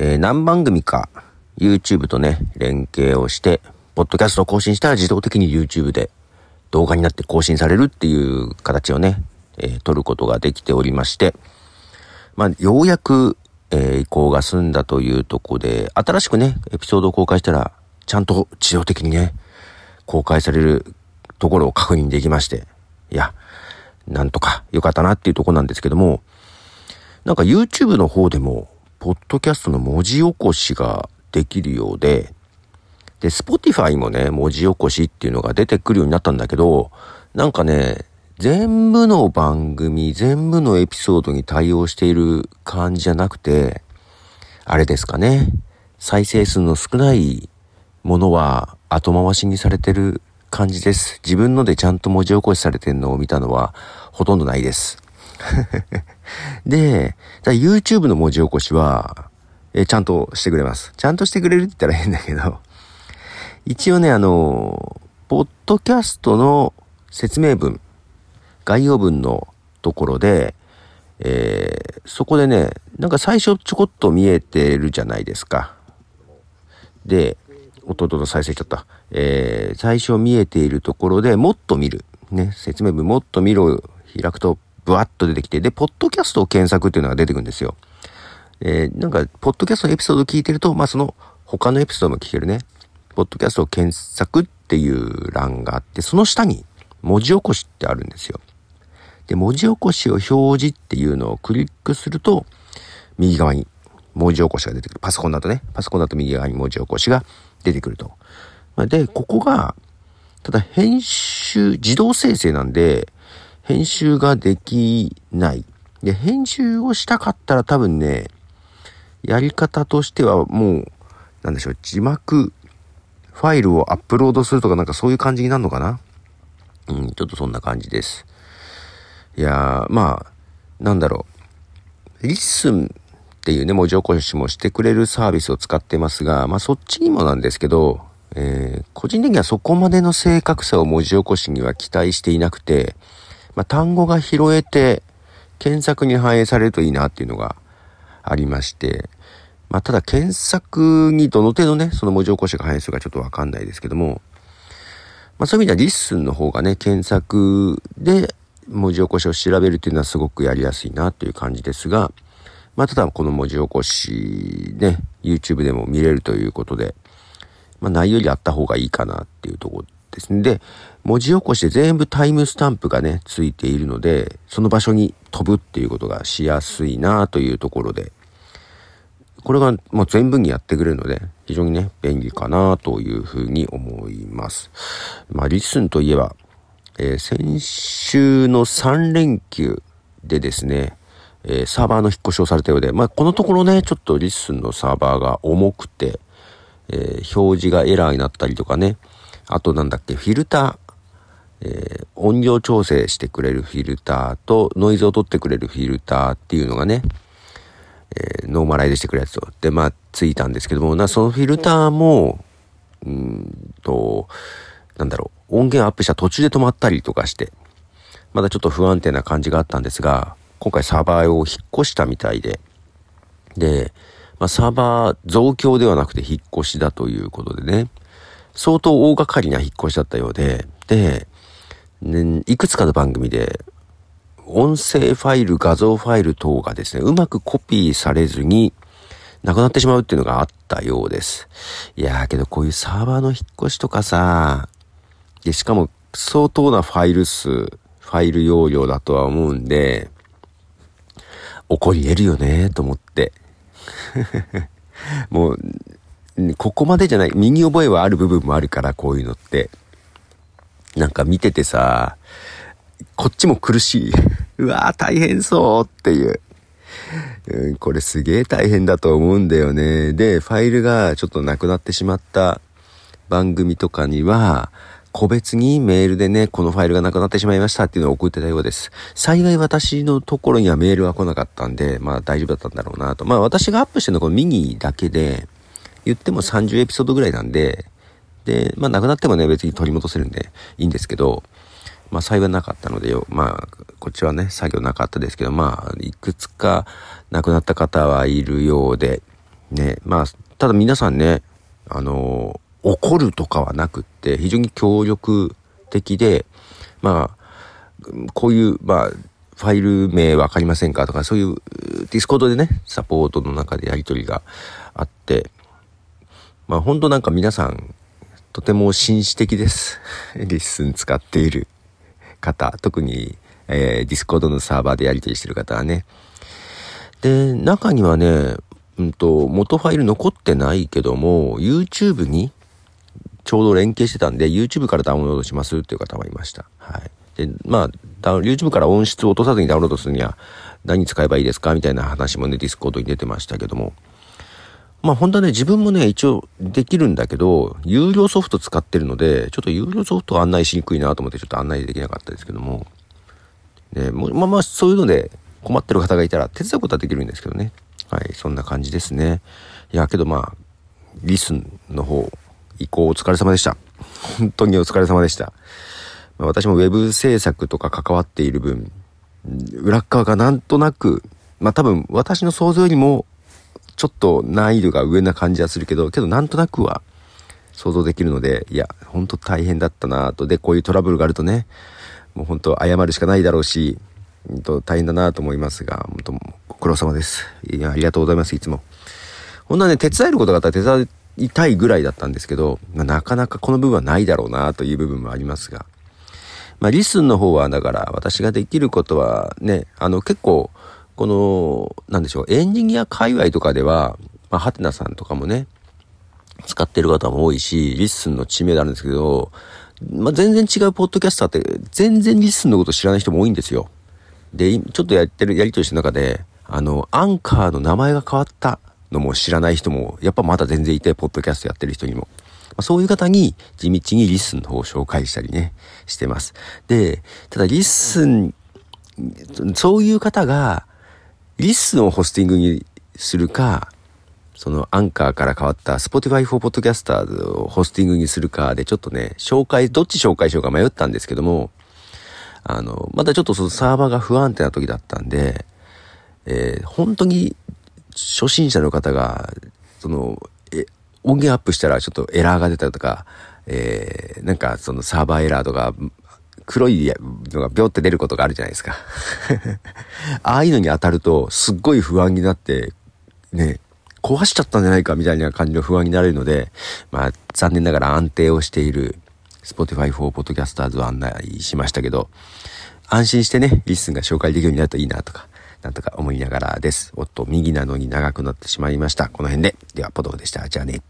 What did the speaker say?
えー、何番組か YouTube とね、連携をして、ポッドキャストを更新したら自動的に YouTube で動画になって更新されるっていう形をね、えー、取ることができておりまして、まあ、ようやく、えー、移行が済んだというとこで、新しくね、エピソードを公開したら、ちゃんと自動的にね、公開されるところを確認できまして、いや、なんとか良かったなっていうとこなんですけども、なんか YouTube の方でも、ポッドキャストの文字起こしができるようで、で、Spotify もね、文字起こしっていうのが出てくるようになったんだけど、なんかね、全部の番組、全部のエピソードに対応している感じじゃなくて、あれですかね。再生数の少ないものは後回しにされてる感じです。自分のでちゃんと文字起こしされてるのを見たのはほとんどないです。で、YouTube の文字起こしは、えちゃんとしてくれます。ちゃんとしてくれるって言ったら変だけど、一応ね、あの、ポッドキャストの説明文、概要文のところで、えー、そこでね、なんか最初ちょこっと見えてるじゃないですか。で、弟と再生しちゃった。えー、最初見えているところでもっと見る。ね、説明文もっと見ろ開くとブワッと出てきて、で、ポッドキャストを検索っていうのが出てくるんですよ。えー、なんか、ポッドキャストのエピソードを聞いてると、まあ、その他のエピソードも聞けるね。ポッドキャストを検索っていう欄があって、その下に文字起こしってあるんですよ。で、文字起こしを表示っていうのをクリックすると、右側に文字起こしが出てくる。パソコンだとね、パソコンだと右側に文字起こしが出てくると。で、ここが、ただ編集、自動生成なんで、編集ができない。で、編集をしたかったら多分ね、やり方としてはもう、なんでしょう、字幕ファイルをアップロードするとかなんかそういう感じになるのかな？うん、ちょっとそんな感じです。いやー、まあ、なんだろう。 LISTEN っていうね、文字起こしもしてくれるサービスを使ってますが、まあそっちにもなんですけど、えー、個人的にはそこまでの正確さを文字起こしには期待していなくて、まあ単語が拾えて検索に反映されるといいなっていうのがありまして、まあ、ただ検索にどの程度ね、その文字起こしが反映するかちょっとわかんないですけども、まあ、そういう意味では LISTEN の方がね、検索で文字起こしを調べるっていうのはすごくやりやすいなという感じですが、まあ、ただこの文字起こしね、YouTube でも見れるということで、まあ、内容よりあった方がいいかなっていうところですね。で、文字起こしで全部タイムスタンプがね、ついているので、その場所に飛ぶっていうことがしやすいなというところで、これがもう全部にやってくれるので、非常にね、便利かなというふうに思います。まあ、リスンといえば、えー、先週の3連休でですね、えー、サーバーの引っ越しをされたようで、まあ、このところね、ちょっと LISTEN のサーバーが重くて、えー、表示がエラーになったりとかね、あとなんだっけ、フィルター、えー、音量調整してくれるフィルターとノイズを取ってくれるフィルターっていうのがね、えー、ノーマライズしてくれるやつと。で、まあ、ついたんですけども、な、そのフィルターも、うんと、なんだろう、音源アップした途中で止まったりとかして、まだちょっと不安定な感じがあったんですが、今回サーバーを引っ越したみたいで、で、まあ、サーバー増強ではなくて引っ越しだということでね、相当大掛かりな引っ越しだったようで、で、ね、いくつかの番組で音声ファイル、画像ファイル等がですね、うまくコピーされずに、なくなってしまうっていうのがあったようです。いやーけどこういうサーバーの引っ越しとかさ、で、しかも相当なファイル数、ファイル容量だとは思うんで、起こり得るよねと思って。もう、ここまでじゃない、身に覚えはある部分もあるから、こういうのって。なんか見ててさ、こっちも苦しい。うわー大変そうっていう。これすげえ大変だと思うんだよね。で、ファイルがちょっとなくなってしまった番組とかには、個別にメールでね、このファイルがなくなってしまいましたっていうのを送ってたようです。幸い私のところにはメールは来なかったんで、まあ大丈夫だったんだろうなと。まあ私がアップしてるのはこのミニだけで、言っても30エピソードぐらいなんで、で、まあなくなってもね、別に取り戻せるんでいいんですけど、まあ幸いなかったのでよ、まあこっちはね、作業なかったですけど、まあいくつか亡くなった方はいるようで、ね、まあ、ただ皆さんね、あの、怒るとかはなくって、非常に協力的で、まあ、こういう、まあ、ファイル名わかりませんかとか、そういうディスコードでね、サポートの中でやりとりがあって、まあ本当なんか皆さん、とても紳士的です。LISTEN 使っている方、特に、えー、ディスコードのサーバーでやり取りしてる方はね。で、中にはね、うんと、元ファイル残ってないけども、YouTube にちょうど連携してたんで、YouTube からダウンロードしますっていう方もいました。はい。で、まあ、YouTube から音質を落とさずにダウンロードするには何使えばいいですかみたいな話もね、ディスコードに出てましたけども。まあ本当はね、自分もね、一応できるんだけど、有料ソフト使ってるので、ちょっと有料ソフト案内しにくいなと思ってちょっと案内できなかったですけども。ね、まあまあそういうので困ってる方がいたら手伝うことはできるんですけどね。はい、そんな感じですね。いや、けどまあ、リスンの方、移行お疲れ様でした。本当にお疲れ様でした。まあ、私も web 制作とか関わっている分、裏側がなんとなく、まあ多分私の想像よりもちょっと難易度が上な感じはするけど、けどなんとなくは想像できるので、いや、ほんと大変だったなと。で、こういうトラブルがあるとね、もうほんと謝るしかないだろうし、んと大変だなと思いますが、本当ご苦労様です。いや、ありがとうございます、いつも。ほんとはね、手伝えることがあったら手伝いたいぐらいだったんですけど、まあ、なかなかこの部分はないだろうなという部分もありますが、まあ、 LISTEN の方は、だから、私ができることはね、あの、結構、この、なんでしょう、エンジニア界隈とかでは、まあ、はてなさんとかもね、使ってる方も多いし、 LISTEN の知名度あるんですけど、まあ、全然違うポッドキャスターって、全然 LISTEN のこと知らない人も多いんですよ。で、ちょっとやってる、やりとりしてる中で、あの、アンカーの名前が変わったのも知らない人も、やっぱまだ全然いて、ポッドキャストやってる人にも。まそういう方に地道に LISTEN の方を紹介したりね、してます。で、ただ LISTEN、そういう方が、 LISTEN をホスティングにするか、そのアンカーから変わった Spotify for Podcasters をホスティングにするかでちょっとね、紹介、どっち紹介しようか迷ったんですけども、あの、まだちょっとそのサーバーが不安定な時だったんで、えー、本当に初心者の方が、その、え、音源アップしたらちょっとエラーが出たとか、えー、なんかそのサーバーエラーとか、黒いのがビョって出ることがあるじゃないですか。ああいうのに当たると、すっごい不安になって、ね、壊しちゃったんじゃないかみたいな感じの不安になれるので、まあ、残念ながら安定をしている Spotify for Podcasters を案内しましたけど、安心してね、 LISTEN が紹介できるようになるといいなとか、なんとか思いながらです。おっと、ミニなのに長くなってしまいました。この辺で。では、ポトフでした。じゃあね。